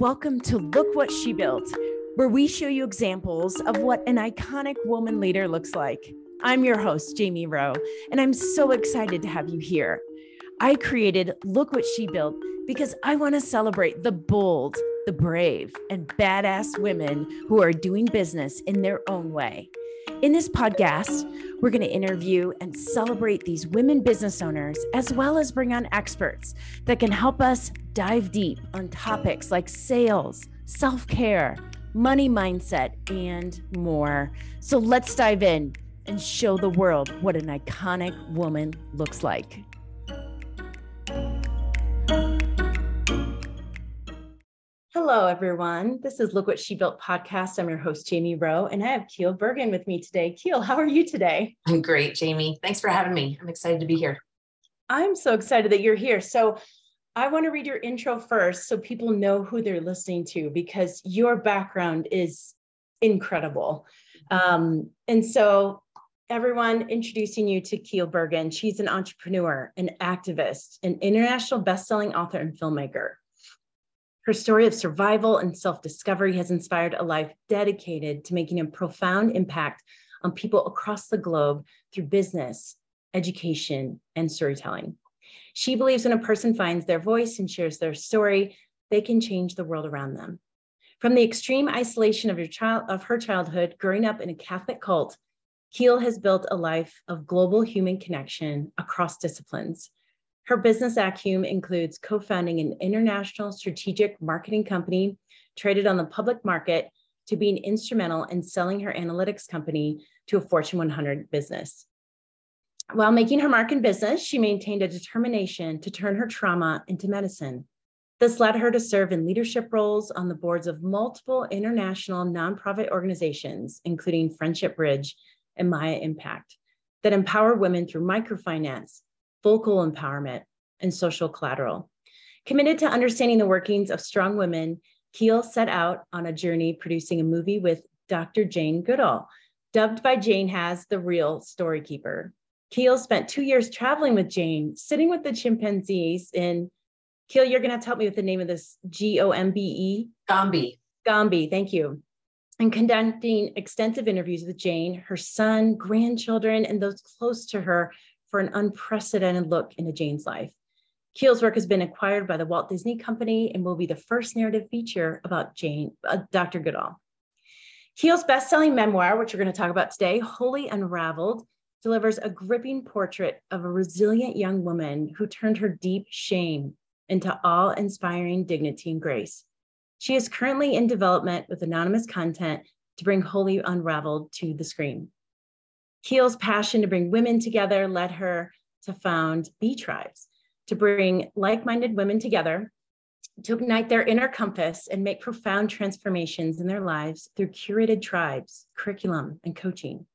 Welcome to Look What She Built, where we show you examples of what an iconic woman leader looks like. I'm your host, Jamie Rowe, and I'm so excited to have you here. I created Look What She Built because I want to celebrate the bold, the brave, and badass women who are doing business in their own way. In this podcast, we're going to interview and celebrate these women business owners, as well as bring on experts that can help us dive deep on topics like sales, self care, money mindset, and more. So let's dive in and show the world what an iconic woman looks like. Hello, everyone. This is Look What She Built podcast. I'm your host, Jamie Rowe, and I have Keel Bergen with me today. Keel, how are you today? I'm great, Jamie. Thanks for having me. I'm excited to be here. I'm so excited that you're here. So, I want to read your intro first so people know who they're listening to because your background is incredible. Um, and so, everyone, introducing you to Keel Bergen. She's an entrepreneur, an activist, an international best-selling author, and filmmaker. Her story of survival and self discovery has inspired a life dedicated to making a profound impact on people across the globe through business, education, and storytelling. She believes when a person finds their voice and shares their story, they can change the world around them. From the extreme isolation of, child, of her childhood, growing up in a Catholic cult, Keel has built a life of global human connection across disciplines her business acumen includes co founding an international strategic marketing company traded on the public market to being instrumental in selling her analytics company to a Fortune 100 business. While making her mark in business, she maintained a determination to turn her trauma into medicine. This led her to serve in leadership roles on the boards of multiple international nonprofit organizations, including Friendship Bridge and Maya Impact, that empower women through microfinance, vocal empowerment, and social collateral. Committed to understanding the workings of strong women, Keel set out on a journey producing a movie with Dr. Jane Goodall, dubbed by Jane as the real story keeper. Keel spent two years traveling with Jane, sitting with the chimpanzees in Keel, you're going to have to help me with the name of this G O M B E? Gombe. Gombe, thank you. And conducting extensive interviews with Jane, her son, grandchildren, and those close to her for an unprecedented look into Jane's life. Keel's work has been acquired by the Walt Disney Company and will be the first narrative feature about Jane, uh, Dr. Goodall. Keel's best-selling memoir, which we're going to talk about today, Wholly Unraveled, delivers a gripping portrait of a resilient young woman who turned her deep shame into awe-inspiring dignity and grace. She is currently in development with anonymous content to bring Wholly Unraveled to the screen. Keel's passion to bring women together led her to found Bee Tribes, to bring like minded women together, to ignite their inner compass and make profound transformations in their lives through curated tribes, curriculum, and coaching.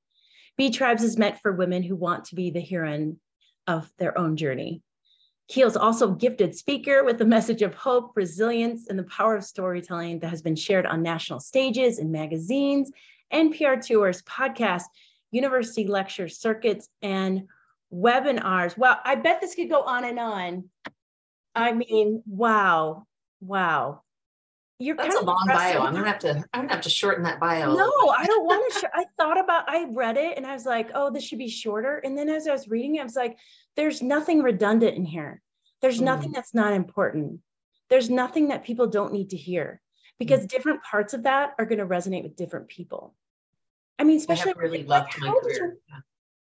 Bee Tribes is meant for women who want to be the heroine of their own journey. Keel's also a gifted speaker with a message of hope, resilience, and the power of storytelling that has been shared on national stages and magazines, NPR tours, podcasts, university lectures, circuits, and webinars. Well, I bet this could go on and on. I mean, wow, wow. You're That's a long bio. I'm gonna have to. I'm gonna have to shorten that bio. No, I don't want to. Sh- I thought about. I read it and I was like, oh, this should be shorter. And then as I was reading it, I was like, there's nothing redundant in here. There's mm. nothing that's not important. There's nothing that people don't need to hear because mm. different parts of that are going to resonate with different people. I mean, especially I really loved my career.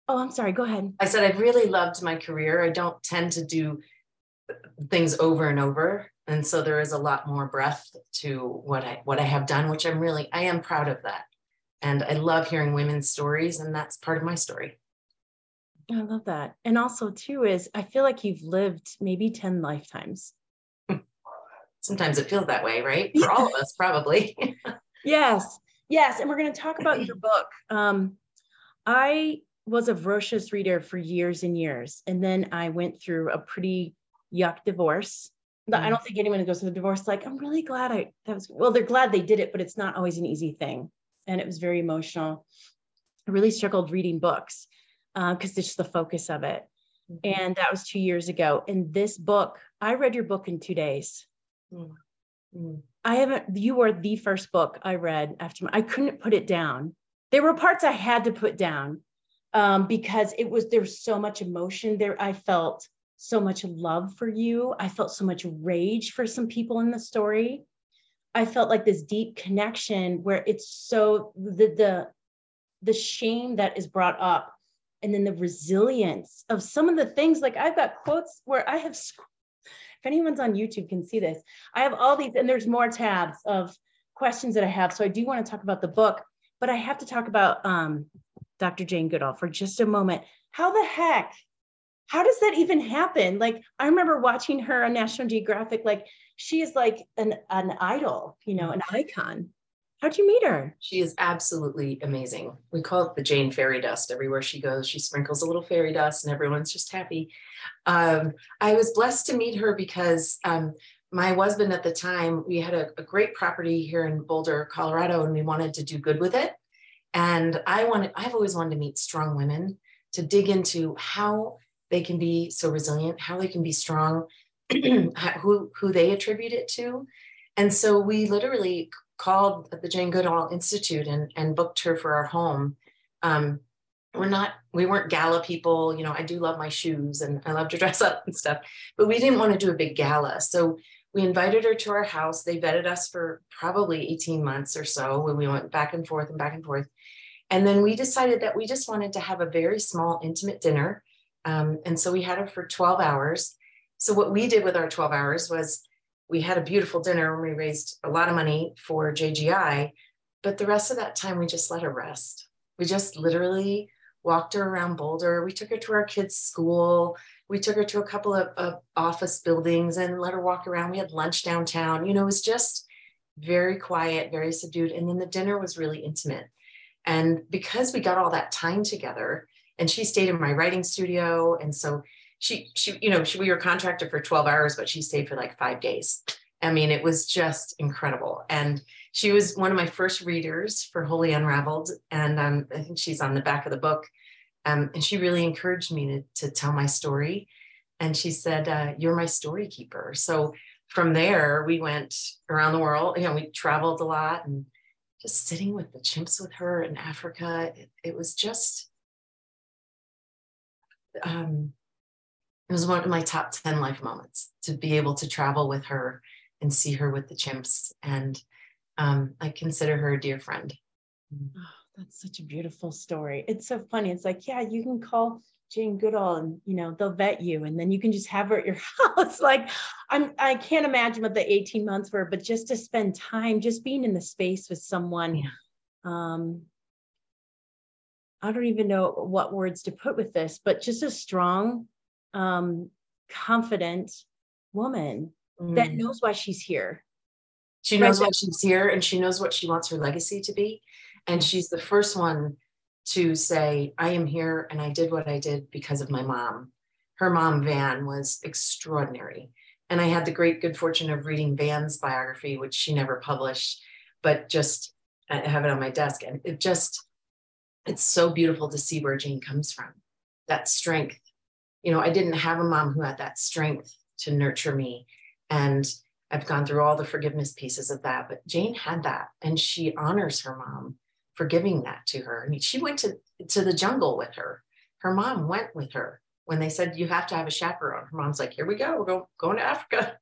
Oh, I'm sorry. Go ahead. I said I've really loved my career. I don't tend to do things over and over, and so there is a lot more breadth to what I what I have done, which I'm really I am proud of that. And I love hearing women's stories, and that's part of my story. I love that. And also, too, is I feel like you've lived maybe 10 lifetimes. Sometimes it feels that way, right? For all of us, probably. yes. Yes, and we're going to talk about your book. Um, I was a voracious reader for years and years, and then I went through a pretty yuck divorce. Mm. I don't think anyone who goes through a divorce like I'm really glad I that was well. They're glad they did it, but it's not always an easy thing, and it was very emotional. I really struggled reading books because uh, it's just the focus of it. Mm-hmm. And that was two years ago. And this book, I read your book in two days. Mm. I haven't, you were the first book I read after my, I couldn't put it down. There were parts I had to put down um, because it was, there was so much emotion there. I felt so much love for you. I felt so much rage for some people in the story. I felt like this deep connection where it's so the, the, the shame that is brought up and then the resilience of some of the things like I've got quotes where I have if anyone's on YouTube can see this, I have all these, and there's more tabs of questions that I have. So I do want to talk about the book, but I have to talk about um, Dr. Jane Goodall for just a moment. How the heck? How does that even happen? Like, I remember watching her on National Geographic, like, she is like an, an idol, you know, an icon. How'd you meet her? She is absolutely amazing. We call it the Jane fairy dust. Everywhere she goes, she sprinkles a little fairy dust and everyone's just happy. Um, I was blessed to meet her because um, my husband at the time, we had a, a, great property here in Boulder, Colorado, and we wanted to do good with it. And I wanted, I've always wanted to meet strong women to dig into how they can be so resilient, how they can be strong, who, who they attribute it to. And so we literally called at the Jane Goodall Institute and, and booked her for our home. Um, we're not, we weren't gala people. You know, I do love my shoes and I love to dress up and stuff, but we didn't want to do a big gala. So we invited her to our house. They vetted us for probably 18 months or so when we went back and forth and back and forth. And then we decided that we just wanted to have a very small, intimate dinner. Um, and so we had her for 12 hours. So what we did with our 12 hours was we had a beautiful dinner and we raised a lot of money for JGI. But the rest of that time, we just let her rest. We just literally walked her around Boulder. We took her to our kids' school. We took her to a couple of, of office buildings and let her walk around. We had lunch downtown. You know, it was just very quiet, very subdued. And then the dinner was really intimate. And because we got all that time together, and she stayed in my writing studio. And so she she you know she, we were contracted for 12 hours but she stayed for like five days. I mean it was just incredible. And she was one of my first readers for wholly unraveled. And um, i think she's on the back of the book. Um, and she really encouraged me to, to tell my story. And she said uh, you're my story keeper so from there we went around the world. You know we traveled a lot and just sitting with the chimps with her in africa it, it was just um, it was one of my top 10 life moments to be able to travel with her and see her with the chimps. And um, I consider her a dear friend. Oh, that's such a beautiful story. It's so funny. It's like, yeah, you can call Jane Goodall and you know they'll vet you and then you can just have her at your house. like I'm I can't imagine what the 18 months were, but just to spend time, just being in the space with someone. Yeah. Um, I don't even know what words to put with this, but just a strong um, confident woman mm. that knows why she's here. She knows right why she's here and she knows what she wants her legacy to be. And she's the first one to say, I am here and I did what I did because of my mom. Her mom, Vanne, was extraordinary. And I had the great good fortune of reading Vanne's biography, which she never published, but just I have it on my desk. And it just, it's so beautiful to see where Jane comes from that strength you know, I didn't have a mom who had that strength to nurture me. And I've gone through all the forgiveness pieces of that, but Jane had that and she honors her mom for giving that to her. I mean, she went to, to the jungle with her. Her mom went with her when they said, you have to have a chaperone. Her mom's like, here we go. We're going, going to Africa.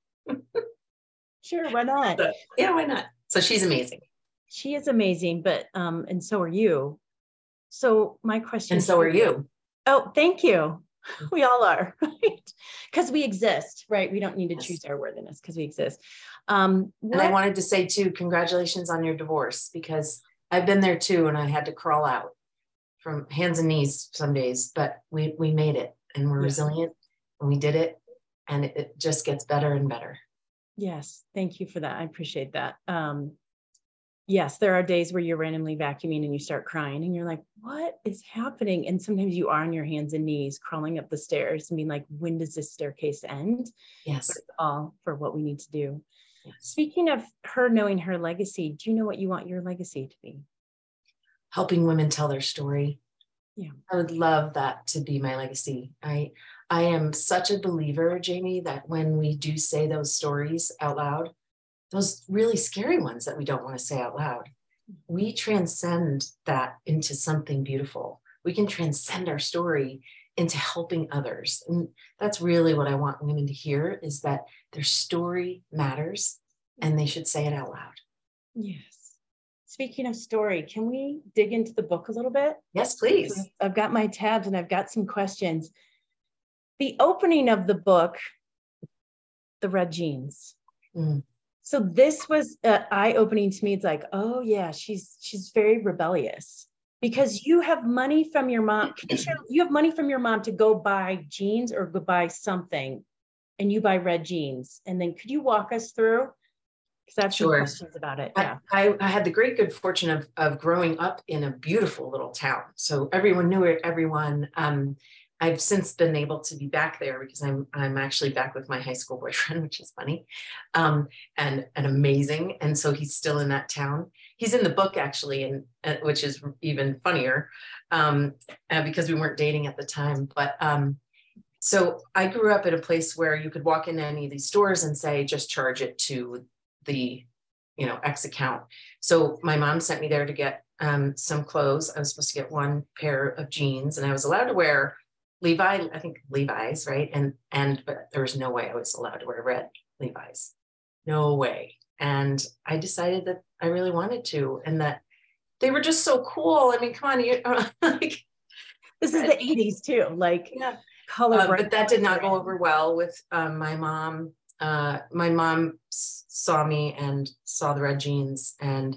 sure. Why not? So, yeah, why not? So she's amazing. She is amazing, but, um, and so are you. So my question. And so are you. Oh, thank you. We all are, right? Because we exist, right? We don't need to yes. choose our worthiness because we exist. Um, and I wanted to say too, congratulations on your divorce because I've been there too, and I had to crawl out from hands and knees some days, but we we made it, and we're resilient, and we did it, and it, it, just gets better and better. Yes, thank you for that. I appreciate that. Um, yes, there are days where you're randomly vacuuming and you start crying and you're like, what is happening? And sometimes you are on your hands and knees crawling up the stairs and being like, when does this staircase end? Yes. all for what we need to do. Yes. Speaking of her knowing her legacy, do you know what you want your legacy to be? Helping women tell their story. Yeah. I would love that to be my legacy. I I am such a believer, Jamie, that when we do say those stories out loud, those really scary ones that we don't want to say out loud. We transcend that into something beautiful. We can transcend our story into helping others. And that's really what I want women to hear is that their story matters and they should say it out loud. Yes. Speaking of story, can we dig into the book a little bit? Yes, please. I've got my tabs and I've got some questions. The opening of the book, The Red Jeans. Mm. So this was uh, eye-opening to me. It's like, oh yeah, she's she's very rebellious because you have money from your mom. You have money from your mom to go buy jeans or go buy something, and you buy red jeans. And then could you walk us through? Because I have sure. questions about it. Yeah. I, I, had the great good fortune of, of growing up in a beautiful little town. So everyone knew it, everyone. Um, I've since been able to be back there because I'm I'm actually back with my high school boyfriend, which is funny, um, and and amazing. And so he's still in that town. He's in the book actually, and uh, which is even funnier um, uh, because we weren't dating at the time. But um, so I grew up in a place where you could walk into any of these stores and say, just charge it to the you know X account. So my mom sent me there to get um, some clothes. I was supposed to get one pair of jeans, and I was allowed to wear Levi, I think Levi's, right? And and but there was no way I was allowed to wear red Levi's. No way. And I decided that I really wanted to, and that they were just so cool. I mean, come on, you like this is the 80s too, like yeah. color. Um, but that did not go over well with um, my mom. Uh, my mom saw me and saw the red jeans, and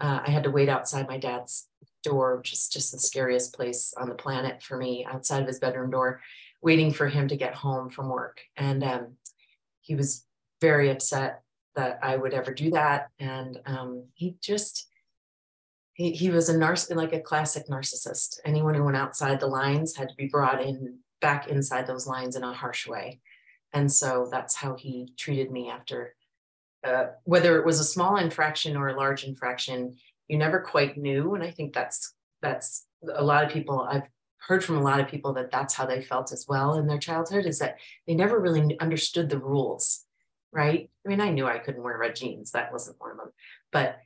uh, I had to wait outside my dad's door, which is just the scariest place on the planet for me, outside of his bedroom door, waiting for him to get home from work. And um, he was very upset that I would ever do that. And um, he just, he, he was a narciss, like a classic narcissist. Anyone who went outside the lines had to be brought in back inside those lines in a harsh way. And so that's how he treated me after, uh, whether it was a small infraction or a large infraction, you never quite knew and i think that's that's a lot of people i've heard from a lot of people that that's how they felt as well in their childhood is that they never really understood the rules right? I mean i knew i couldn't wear red jeans that wasn't one of them but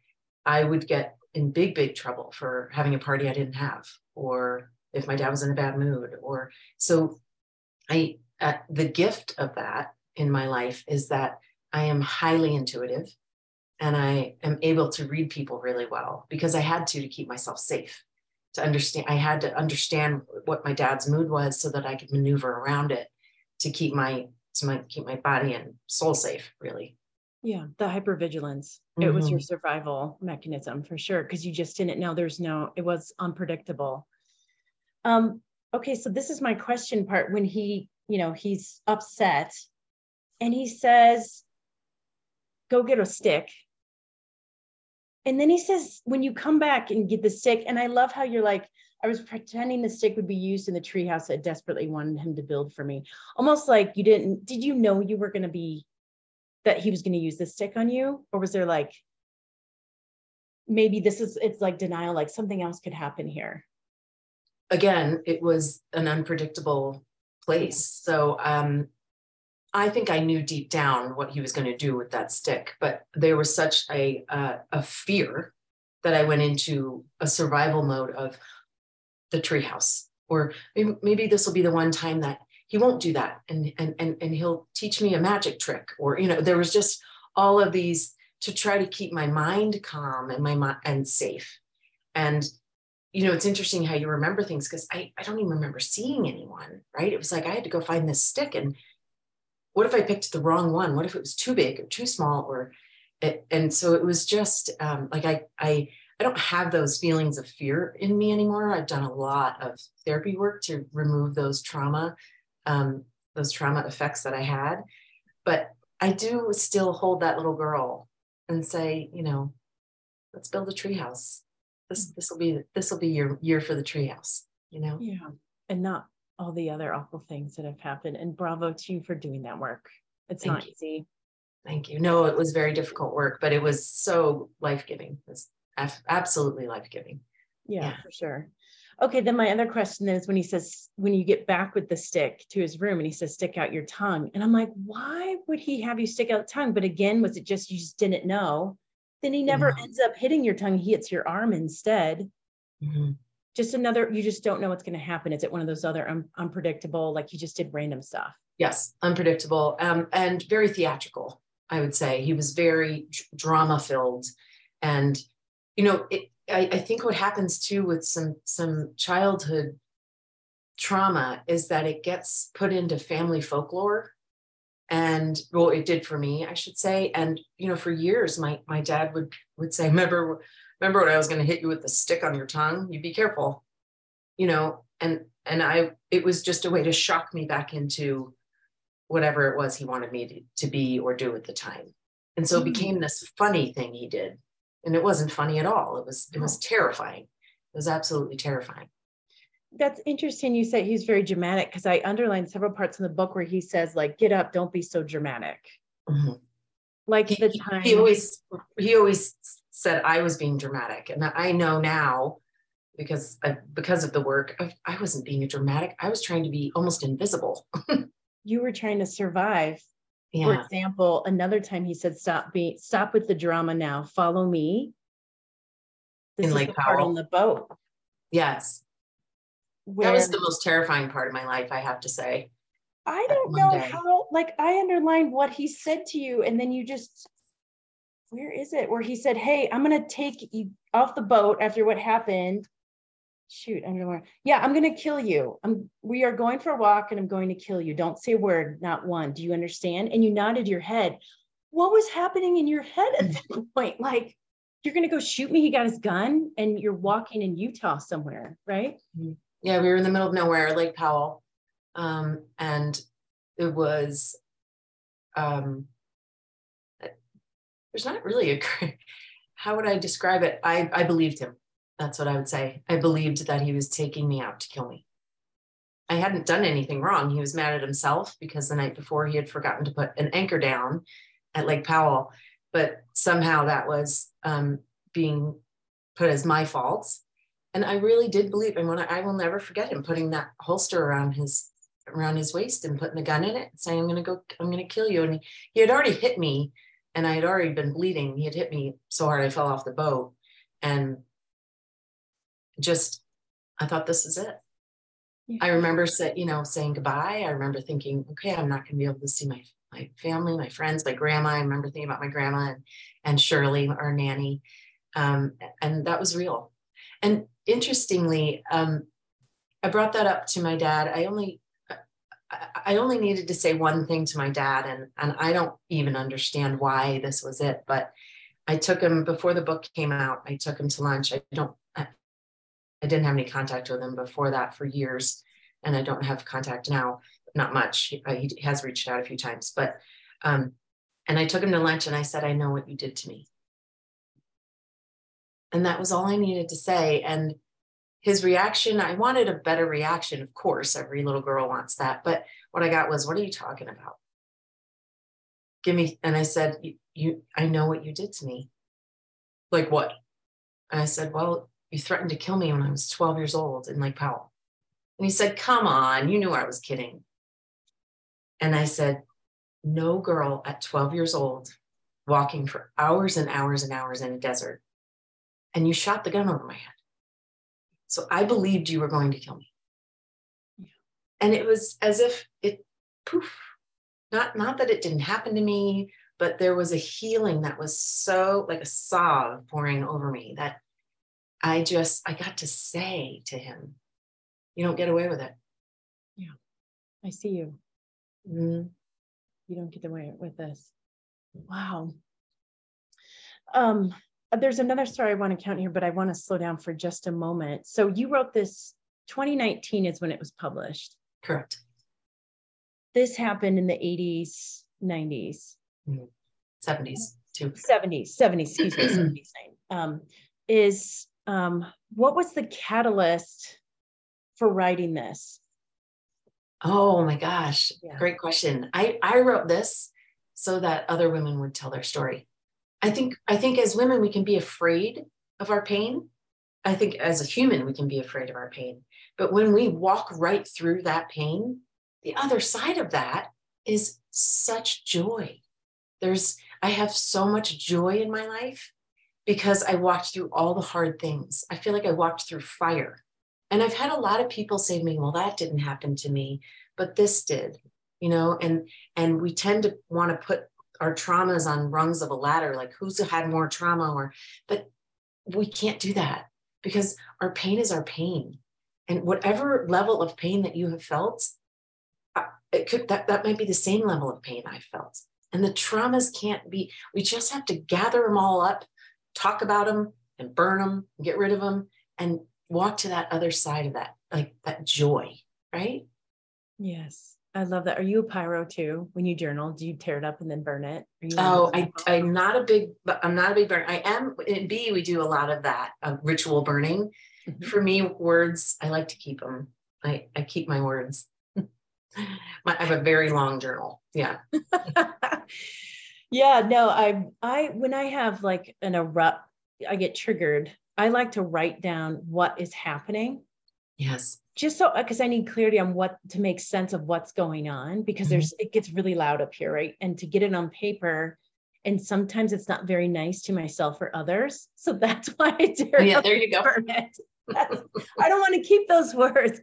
i would get in big big trouble for having a party i didn't have or if my dad was in a bad mood or so i uh, the gift of that in my life is that i am highly intuitive and I am able to read people really well because I had to to keep myself safe. To understand, I had to understand what my dad's mood was so that I could maneuver around it to keep my to my keep my body and soul safe. Really. Yeah, the hypervigilance. Mm-hmm. It was your mm-hmm. survival mechanism for sure because you just didn't know. There's no. It was unpredictable. Um. Okay, so this is my question part. When he, you know, he's upset, and he says, "Go get a stick." And then he says, when you come back and get the stick, and I love how you're like, I was pretending the stick would be used in the treehouse I desperately wanted him to build for me. Almost like you didn't, did you know you were going to be, that he was going to use the stick on you? Or was there like, maybe this is, it's like denial, like something else could happen here? Again, it was an unpredictable place. So um, I think I knew deep down what he was going to do with that stick, but there was such a uh, a fear that I went into a survival mode of the treehouse, or maybe, this will be the one time that he won't do that, and and and and he'll teach me a magic trick, or you know, there was just all of these to try to keep my mind calm and my mind and safe, and you know, it's interesting how you remember things because I, I don't even remember seeing anyone, right? It was like I had to go find this stick and what if I picked the wrong one? What if it was too big or too small? Or it, and so it was just um, like I I I don't have those feelings of fear in me anymore. I've done a lot of therapy work to remove those trauma, um, those trauma effects that I had. But I do still hold that little girl and say, you know, let's build a treehouse. This this will be this will be your year for the treehouse. You know. Yeah, and not all the other awful things that have happened. And bravo to you for doing that work. It's Thank not you. easy. Thank you. No, it was very difficult work, but it was so life giving. It was absolutely life giving. Yeah, yeah, for sure. Okay, then my other question is when he says, when you get back with the stick to his room and he says, stick out your tongue. And I'm like, why would he have you stick out tongue? But again, was it just you just didn't know? Then he never mm-hmm. ends up hitting your tongue, he hits your arm instead. Mm-hmm. Just another, you just don't know what's going to happen. Is it one of those other un- unpredictable, like you just did random stuff? Yes, unpredictable um, and very theatrical, I would say. He was very drama filled. And, you know, it, I, I think what happens too with some some childhood trauma is that it gets put into family folklore and well it did for me i should say and you know for years my my dad would would say remember remember when i was going to hit you with the stick on your tongue? You be careful. You know and and i it was just a way to shock me back into whatever it was he wanted me to, to be or do at the time. And so it mm. became this funny thing he did. And it wasn't funny at all. It was it was terrifying. It was absolutely terrifying. That's interesting you say he's very dramatic because i underlined several parts in the book where he says like get up don't be so dramatic. Mm-hmm. Like he, the time he always he always said i was being dramatic and i know now because I, because of the work i wasn't being a dramatic i was trying to be almost invisible you were trying to survive yeah. For example, another time he said, "Stop being, stop with the drama now. Follow me." This In Lake Powell on the boat. Yes, Where, that was the most terrifying part of my life. I have to say. I don't know how. Like I underlined what he said to you, and then you just. Where is it? Where he said, "Hey, I'm going to take you off the boat after what happened." shoot, underwear. Yeah, I'm going to kill you. I'm, we are going for a walk and I'm going to kill you. Don't say a word, not one. Do you understand? And you nodded your head. What was happening in your head at that point? Like, you're going to go shoot me. He got his gun and you're walking in Utah somewhere, right? Mm-hmm. Yeah, we were in the middle of nowhere, Lake Powell. Um, and it was, um, there's not really a, how would I describe it? I, I believed him. That's what I would say. I believed that he was taking me out to kill me. I hadn't done anything wrong. He was mad at himself because the night before he had forgotten to put an anchor down at Lake Powell, but somehow that was um, being put as my fault. And I really did believe, and when I, I will never forget him putting that holster around his around his waist and putting the gun in it, saying, "I'm going to go, I'm going to kill you." And he, he had already hit me, and I had already been bleeding. He had hit me so hard I fell off the boat, and just I thought this is it. Yeah. I remember say, you know, saying goodbye. I remember thinking, okay, I'm not gonna be able to see my my family, my friends, my grandma. I remember thinking about my grandma and, and Shirley, our nanny. Um, and that was real. And interestingly, um, I brought that up to my dad. I only I only needed to say one thing to my dad, and, and I don't even understand why this was it, but I took him before the book came out. I took him to lunch. I don't I didn't have any contact with him before that for years, and I don't have contact now. Not much. He, uh, he has reached out a few times, but um, and I took him to lunch and I said, "I know what you did to me," and that was all I needed to say. And his reaction, I wanted a better reaction. Of course, every little girl wants that, but what I got was, "What are you talking about?" Give me, and I said, "You, you I know what you did to me." Like what? And I said, "Well, you threatened to kill me when I was 12 years old in Lake Powell. And he said, Come on, you knew I was kidding. And I said, No girl at 12 years old walking for hours and hours and hours in a desert. And you shot the gun over my head. So I believed you were going to kill me. And it was as if it poof, not, not that it didn't happen to me, but there was a healing that was so like a sob pouring over me that I just, I got to say to him, you don't get away with it. Yeah. I see you. Mm-hmm. You don't get away with this. Wow. Um, there's another story I want to count here, but I want to slow down for just a moment. So you wrote this 2019 is when it was published. Correct. This happened in the 80s, 90s, mm-hmm. 70s too. 70s, 70s, excuse me, 70s. Um, is um, what was the catalyst for writing this? Oh my gosh, yeah. great question. I, I wrote this so that other women would tell their story. I think I think as women we can be afraid of our pain. I think as a human, we can be afraid of our pain. But when we walk right through that pain, the other side of that is such joy. There's, I have so much joy in my life because I walked through all the hard things. I feel like I walked through fire. And I've had a lot of people say to me, well, that didn't happen to me, but this did, you know, and and we tend to want to put our traumas on rungs of a ladder, like who's had more trauma or but we can't do that because our pain is our pain. And whatever level of pain that you have felt, uh, it could that, that might be the same level of pain I felt. And the traumas can't be, we just have to gather them all up, talk about them and burn them, and get rid of them, and walk to that other side of that, like that joy, right? Yes. I love that. Are you a pyro too? When you journal, do you tear it up and then burn it? oh, I, I'm not a big, I'm not a big burn. I am in B. We do a lot of that uh, ritual burning. Mm-hmm. For me, words, I like to keep them. I, I keep my words. my, I have a very long journal. Yeah. yeah. No, I, I, when I have like an erupt, I get triggered. I like to write down what is happening. Yes just so because I need clarity on what to make sense of what's going on because mm-hmm. there's it gets really loud up here, right? And to get it on paper, and sometimes it's not very nice to myself or others. So that's why I do. Oh, yeah, there you go. I don't want to keep those words.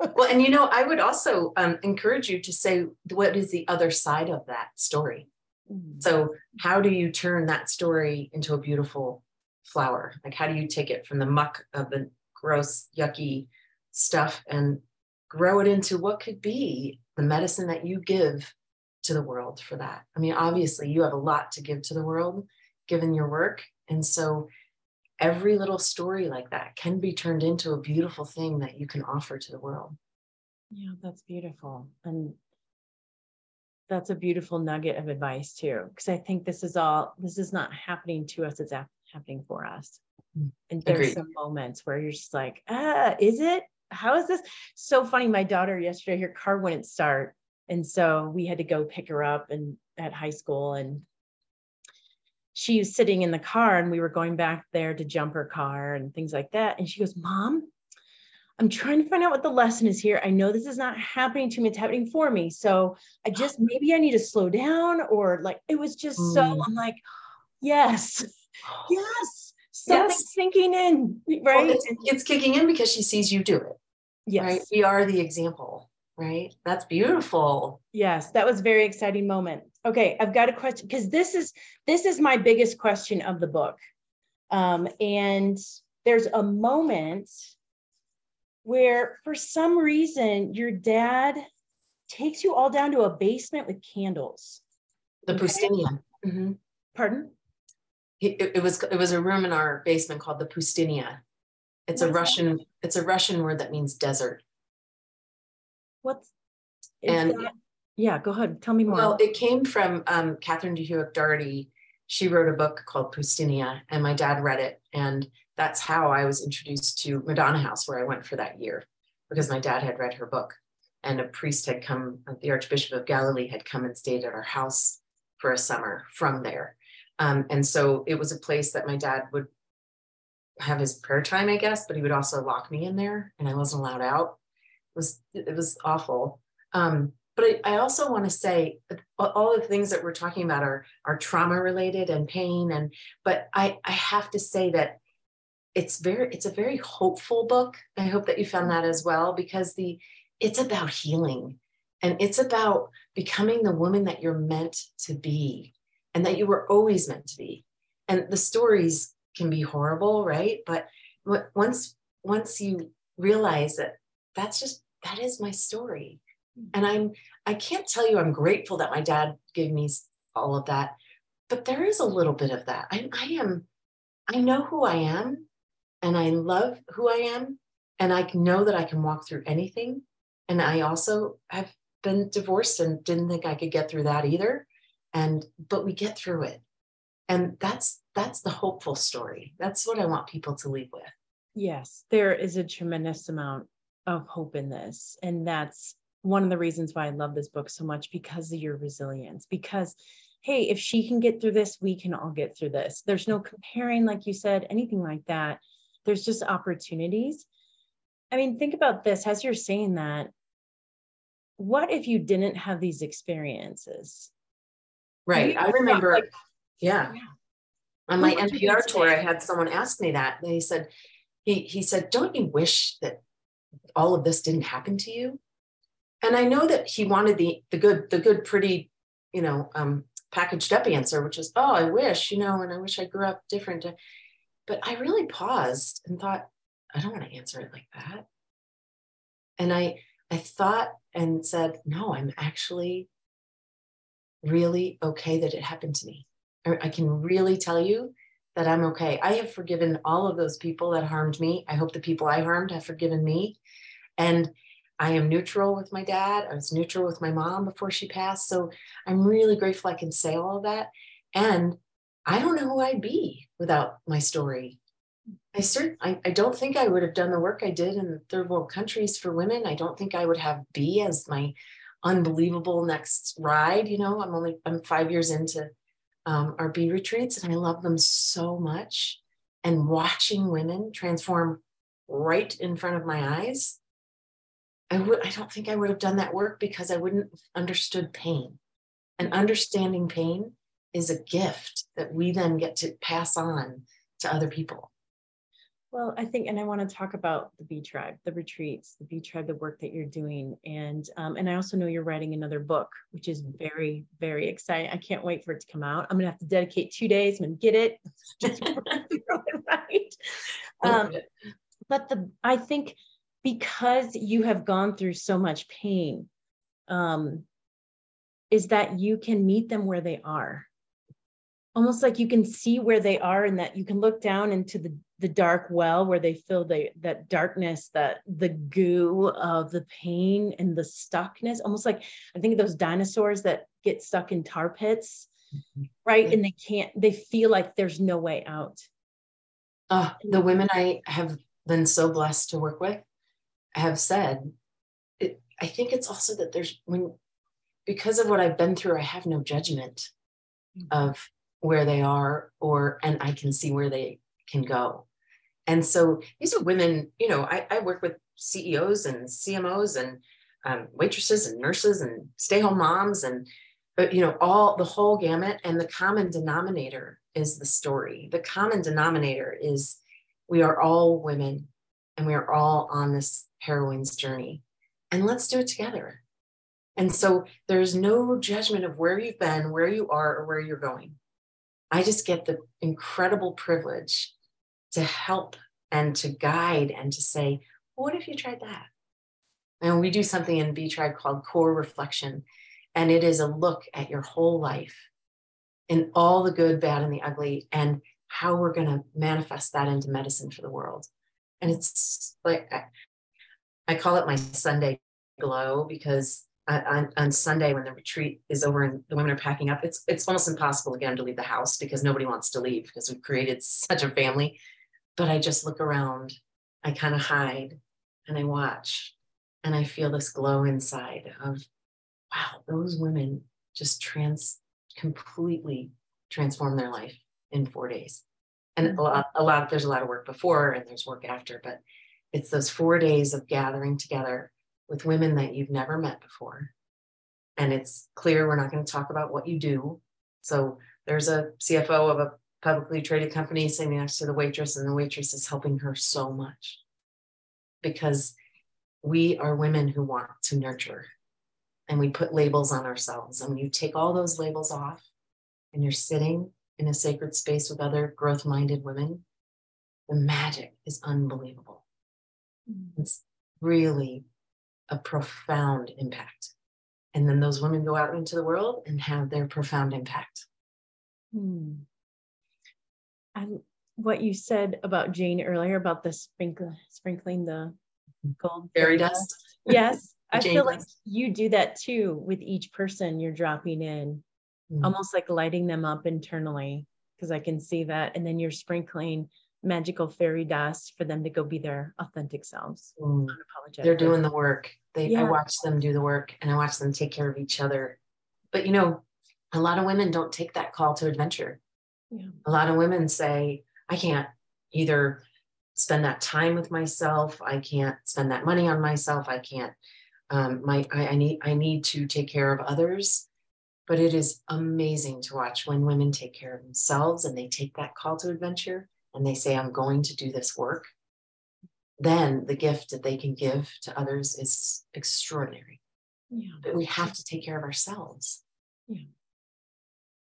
well, and you know, I would also um, encourage you to say what is the other side of that story. Mm-hmm. So, how do you turn that story into a beautiful flower? Like, how do you take it from the muck of the gross, yucky stuff and grow it into what could be the medicine that you give to the world for that. I mean, obviously, you have a lot to give to the world given your work. And so every little story like that can be turned into a beautiful thing that you can offer to the world. Yeah, that's beautiful. And that's a beautiful nugget of advice too because i think this is all this is not happening to us it's happening for us mm, and there's Agreed. some moments where you're just like ah is it how is this so funny? My daughter yesterday, her car wouldn't start. And so we had to go pick her up and at high school. And she was sitting in the car and we were going back there to jump her car and things like that. And she goes, Mom, I'm trying to find out what the lesson is here. I know this is not happening to me, it's happening for me. So I just maybe I need to slow down or like it was just mm. so I'm like, yes, yes something's yes. sinking in, right? Well, it's, it's, kicking in because she sees you do it. Yes. Right. We are the example, right? That's beautiful. Yes, that was very exciting moment. Okay, I've got a question because this is this is my biggest question of the book. Um, and there's a moment where for some reason your dad takes you all down to a basement with candles. The Poustinia. Mm-hmm. Pardon? It, it, was it was a room in our basement called the Poustinia. It's a Russian that? it's a Russian word that means desert. What's and that? yeah, go ahead. Tell me more. Well, it came from um, Catherine de Hueck Doherty. She wrote a book called Poustinia, and my dad read it, and that's how I was introduced to Madonna House, where I went for that year, because my dad had read her book, and a priest had come, the Archbishop of Galilee had come and stayed at our house for a summer from there, um, and so it was a place that my dad would have his prayer time, I guess, but he would also lock me in there and I wasn't allowed out. It was it was awful. Um, but I, I also want to say all the things that we're talking about are are trauma related and pain and but I I have to say that it's very it's a very hopeful book. I hope that you found that as well because the it's about healing and it's about becoming the woman that you're meant to be and that you were always meant to be. And the stories can be horrible, right? But once once you realize that that's just that is my story. Hmm. And I'm I can't tell you I'm grateful that my dad gave me all of that, but there is a little bit of that. I, I am I know who I am and I love who I am and I know that I can walk through anything. And I also have been divorced and didn't think I could get through that either and but we get through it and that's that's the hopeful story that's what i want people to leave with yes there is a tremendous amount of hope in this and that's one of the reasons why i love this book so much because of your resilience because hey if she can get through this we can all get through this there's no comparing like you said anything like that there's just opportunities. I mean, think about this as you're saying that. What if you didn't have these experiences? Right. I remember, like, yeah. yeah. On my NPR tour, I had someone ask me that. They said, he, he said, Don't you wish that all of this didn't happen to you? And I know that he wanted the the good, the good, pretty, you know, um, packaged up answer, which is, oh, I wish, you know, and I wish I grew up different. But I really paused and thought, I don't want to answer it like that. And I I thought and said, no, I'm actually really okay that it happened to me. I can really tell you that I'm okay. I have forgiven all of those people that harmed me. I hope the people I harmed have forgiven me. And I am neutral with my dad. I was neutral with my mom before she passed. So I'm really grateful I can say all of that. And I don't know who I'd be without my story. I cert- I, I don't think I would have done the work I did in third world countries for women. I don't think I would have B as my unbelievable next ride. You know, I'm only I'm five years into um, our bee retreats, and I love them so much. And watching women transform right in front of my eyes, I would I don't think I would have done that work because I wouldn't have understood pain. And understanding pain is a gift that we then get to pass on to other people. Well, I think, and I want to talk about the B Tribe, the retreats, the B Tribe, the work that you're doing, and um, and I also know you're writing another book, which is very, very exciting. I can't wait for it to come out. I'm gonna have to dedicate two days. I'm gonna get it, just right. Um, but the I think because you have gone through so much pain, um, is that you can meet them where they are almost like you can see where they are and that you can look down into the the dark well where they feel the that darkness that the goo of the pain and the stuckness almost like i think of those dinosaurs that get stuck in tar pits mm-hmm. right and they can't they feel like there's no way out uh, the women i have been so blessed to work with have said it, i think it's also that there's when because of what i've been through i have no judgment mm-hmm. of where they are or and i can see where they can go. And so these are women, you know, I, I work with CEOs and CMOs and um, waitresses and nurses and stay home moms and, you know, all the whole gamut. And the common denominator is the story. The common denominator is we are all women and we are all on this heroine's journey. And let's do it together. And so there's no judgment of where you've been, where you are, or where you're going. I just get the incredible privilege to help and to guide and to say, well, what if you tried that? And we do something in B Tribe called core reflection. And it is a look at your whole life in all the good, bad, and the ugly, and how we're going to manifest that into medicine for the world. And it's like, I, I call it my Sunday glow because uh, on, on Sunday when the retreat is over and the women are packing up, it's it's almost impossible again to leave the house because nobody wants to leave because we've created such a family but I just look around. I kind of hide and I watch and I feel this glow inside of, wow, those women just trans completely transform their life in four days. And a lot, a lot, there's a lot of work before and there's work after, but it's those four days of gathering together with women that you've never met before. And it's clear we're not going to talk about what you do. So there's a CFO of a publicly traded company sitting next to the waitress, and the waitress is helping her so much because we are women who want to nurture and we put labels on ourselves. And when you take all those labels off and you're sitting in a sacred space with other growth minded women, the magic is unbelievable. Mm-hmm. It's really a profound impact. And then those women go out into the world and have their profound impact. Mm. I, what you said about Jane earlier about the sprinkle, sprinkling the gold fairy dust. Yes, I feel like you do that too with each person you're dropping in, mm. almost like lighting them up internally, because I can see that. And then you're sprinkling magical fairy dust for them to go be their authentic selves. Mm. They're doing the work. They, yeah. I watch them do the work and I watch them take care of each other. But you know, a lot of women don't take that call to adventure. Yeah. A lot of women say, I can't either spend that time with myself. I can't spend that money on myself. I can't. Um, my I, I need I need to take care of others. But it is amazing to watch when women take care of themselves and they take that call to adventure and they say, "I'm going to do this work." Then the gift that they can give to others is extraordinary. Yeah. But we have to take care of ourselves. Yeah.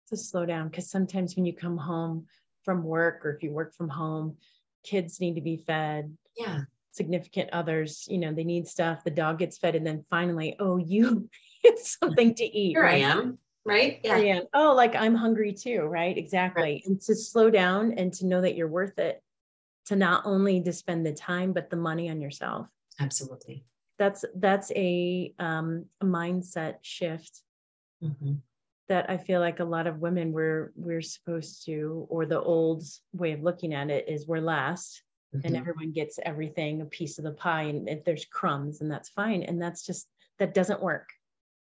To slow down because sometimes when you come home from work or if you work from home, kids need to be fed. Yeah. Significant others, you know, they need stuff. The dog gets fed, and then finally, oh, you get something to eat. Here right? I am. Right. Yeah. I am. Oh, like I'm hungry too. Right. Exactly. Right. And to slow down and to know that you're worth it, to not only to spend the time but the money on yourself. Absolutely. That's that's a um, a mindset shift. Mm-hmm that I feel like a lot of women we're we're supposed to, or the old way of looking at it is we're last mm-hmm. and everyone gets everything, a piece of the pie, and if there's crumbs, and that's fine. And that's just that doesn't work.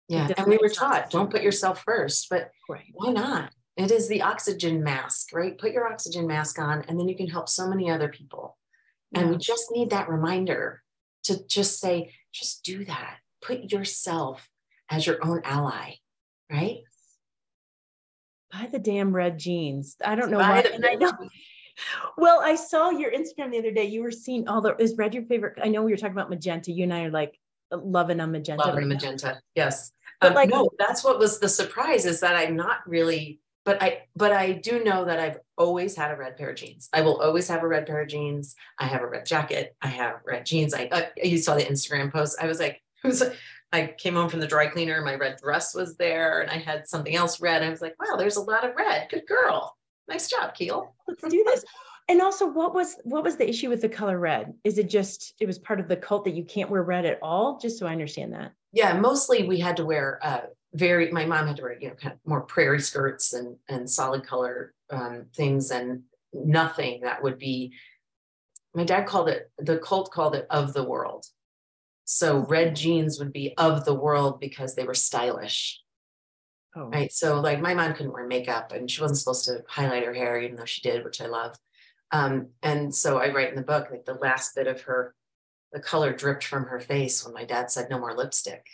Yeah. And we were taught don't put yourself first, but right. why not? It is the oxygen mask, right? Put your oxygen mask on, and then you can help so many other people. Yeah. And we just need that reminder to just say, just do that. Put yourself as your own ally, right? Buy the damn red jeans. I don't know why. And I know. Well, I saw your Instagram the other day. You were seeing all the is red your favorite? I know we were talking about magenta. You and I are like loving a magenta. Loving a magenta. Yes. But um, like no, that's what was the surprise is that I'm not really, but I but I do know that I've always had a red pair of jeans. I will always have a red pair of jeans. I have a red jacket. I have red jeans. I uh, you saw the Instagram post. I was like, it was I came home from the dry cleaner, my red dress was there, and I had something else red. I was like, wow, there's a lot of red. Good girl. Nice job, Keele. Let's do this. And also, what was what was the issue with the color red? Is it just it was part of the cult that you can't wear red at all? Just so I understand that. Yeah, mostly we had to wear uh, very. My mom had to wear you know kind of more prairie skirts and and solid color um, things and nothing that would be. My dad called it the cult called it of the world so red jeans would be of the world because they were stylish. Oh. Right. So like my mom couldn't wear makeup and she wasn't supposed to highlight her hair, even though she did, which I love. Um, and so I write in the book like the last bit of her, the color dripped from her face when my dad said no more lipstick.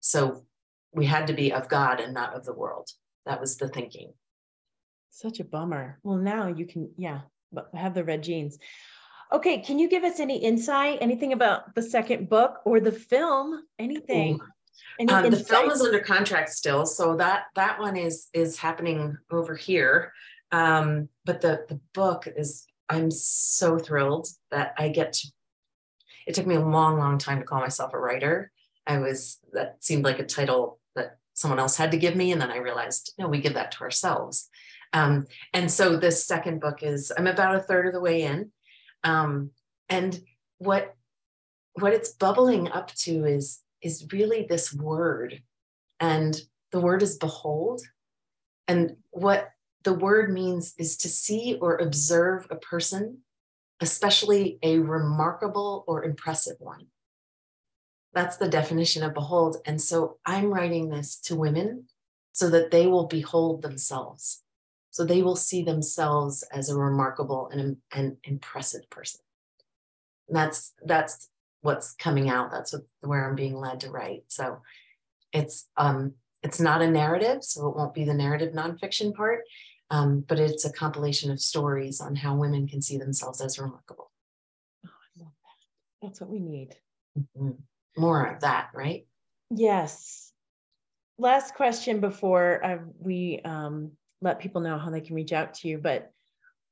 So we had to be of God and not of the world. That was the thinking. Such a bummer. Well, now you can, yeah, have the red jeans. Okay, can you give us any insight, anything about the second book or the film? Anything? Any um, the film is under contract still, so that that one is is happening over here. Um, but the the book is I'm so thrilled that I get to. It took me a long, long time to call myself a writer. I was that seemed like a title that someone else had to give me, and then I realized no, we give that to ourselves. Um, and so this second book is I'm about a third of the way in. Um, and what what it's bubbling up to is is really this word, and the word is behold. And what the word means is to see or observe a person, especially a remarkable or impressive one. That's the definition of behold. And so I'm writing this to women so that they will behold themselves. So they will see themselves as a remarkable and, and impressive person. And that's that's what's coming out. That's what, where I'm being led to write. So it's um it's not a narrative, so it won't be the narrative nonfiction part, um, but it's a compilation of stories on how women can see themselves as remarkable. Oh, I love that. That's what we need. Mm-hmm. More of that, right? Yes. Last question before I, we um, let people know how they can reach out to you. But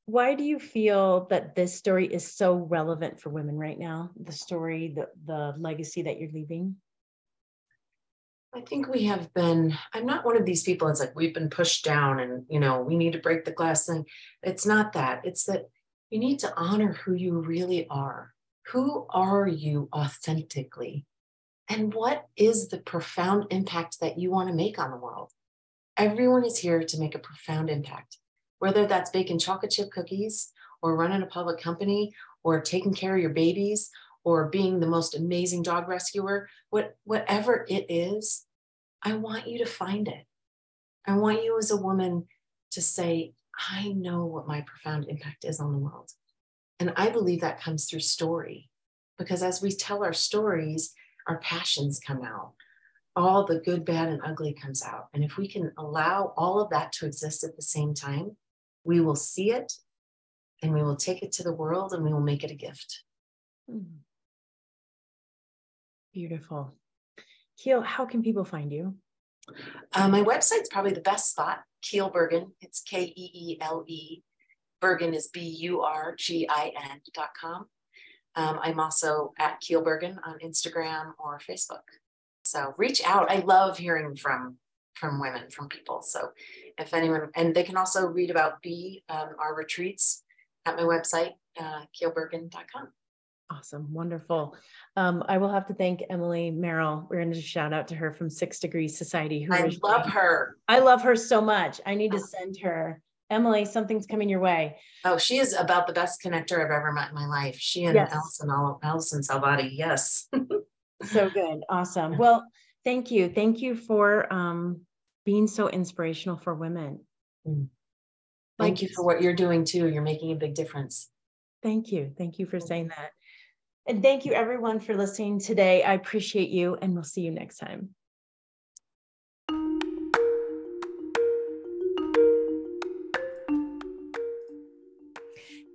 why do you feel that this story is so relevant for women right now? The story, the, the legacy that you're leaving? I think we have been, I'm not one of these people, it's like we've been pushed down and, you know, we need to break the glass thing. It's not that. It's that you need to honor who you really are. Who are you authentically? And what is the profound impact that you want to make on the world? Everyone is here to make a profound impact, whether that's baking chocolate chip cookies or running a public company or taking care of your babies or being the most amazing dog rescuer, what, whatever it is, I want you to find it. I want you as a woman to say, I know what my profound impact is on the world. And I believe that comes through story because as we tell our stories, our passions come out. All the good, bad, and ugly comes out. And if we can allow all of that to exist at the same time, we will see it and we will take it to the world and we will make it a gift. Hmm. Beautiful. Keele, how can people find you? Uh, my website's probably the best spot, Keele Burgin. It's K E E L E. Burgin is B U R G I N dot com. Um, I'm also at Keele Burgin on Instagram or Facebook. So reach out. I love hearing from from women, from people. So if anyone, and they can also read about B, um, our retreats at my website, uh, keeleburgin.com. Awesome. Wonderful. Um, I will have to thank Emily Merrell. We're going to shout out to her from Six Degrees Society. Who I love her. I love her so much. I need to send her. Emily, something's coming your way. Oh, she is about the best connector I've ever met in my life. She and yes. Allison, Allison Salvati. Yes. so good. Awesome. Well, thank you. Thank you for um, being so inspirational for women. Mm. Thank you for what you're doing too. You're making a big difference. Thank you. Thank you for saying that. And thank you everyone for listening today. I appreciate you and we'll see you next time.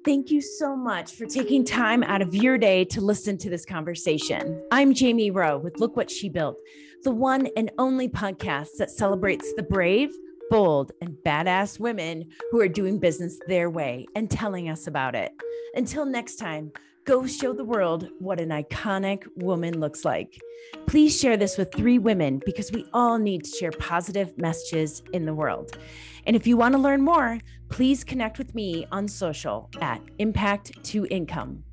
Thank you so much for taking time out of your day to listen to this conversation. I'm Jamie Rowe with Look What She Built, the one and only podcast that celebrates the brave, bold, and badass women who are doing business their way and telling us about it. Until next time, Go show the world what an iconic woman looks like. Please share this with three women because we all need to share positive messages in the world. And if you want to learn more, please connect with me on social at Impact to Income.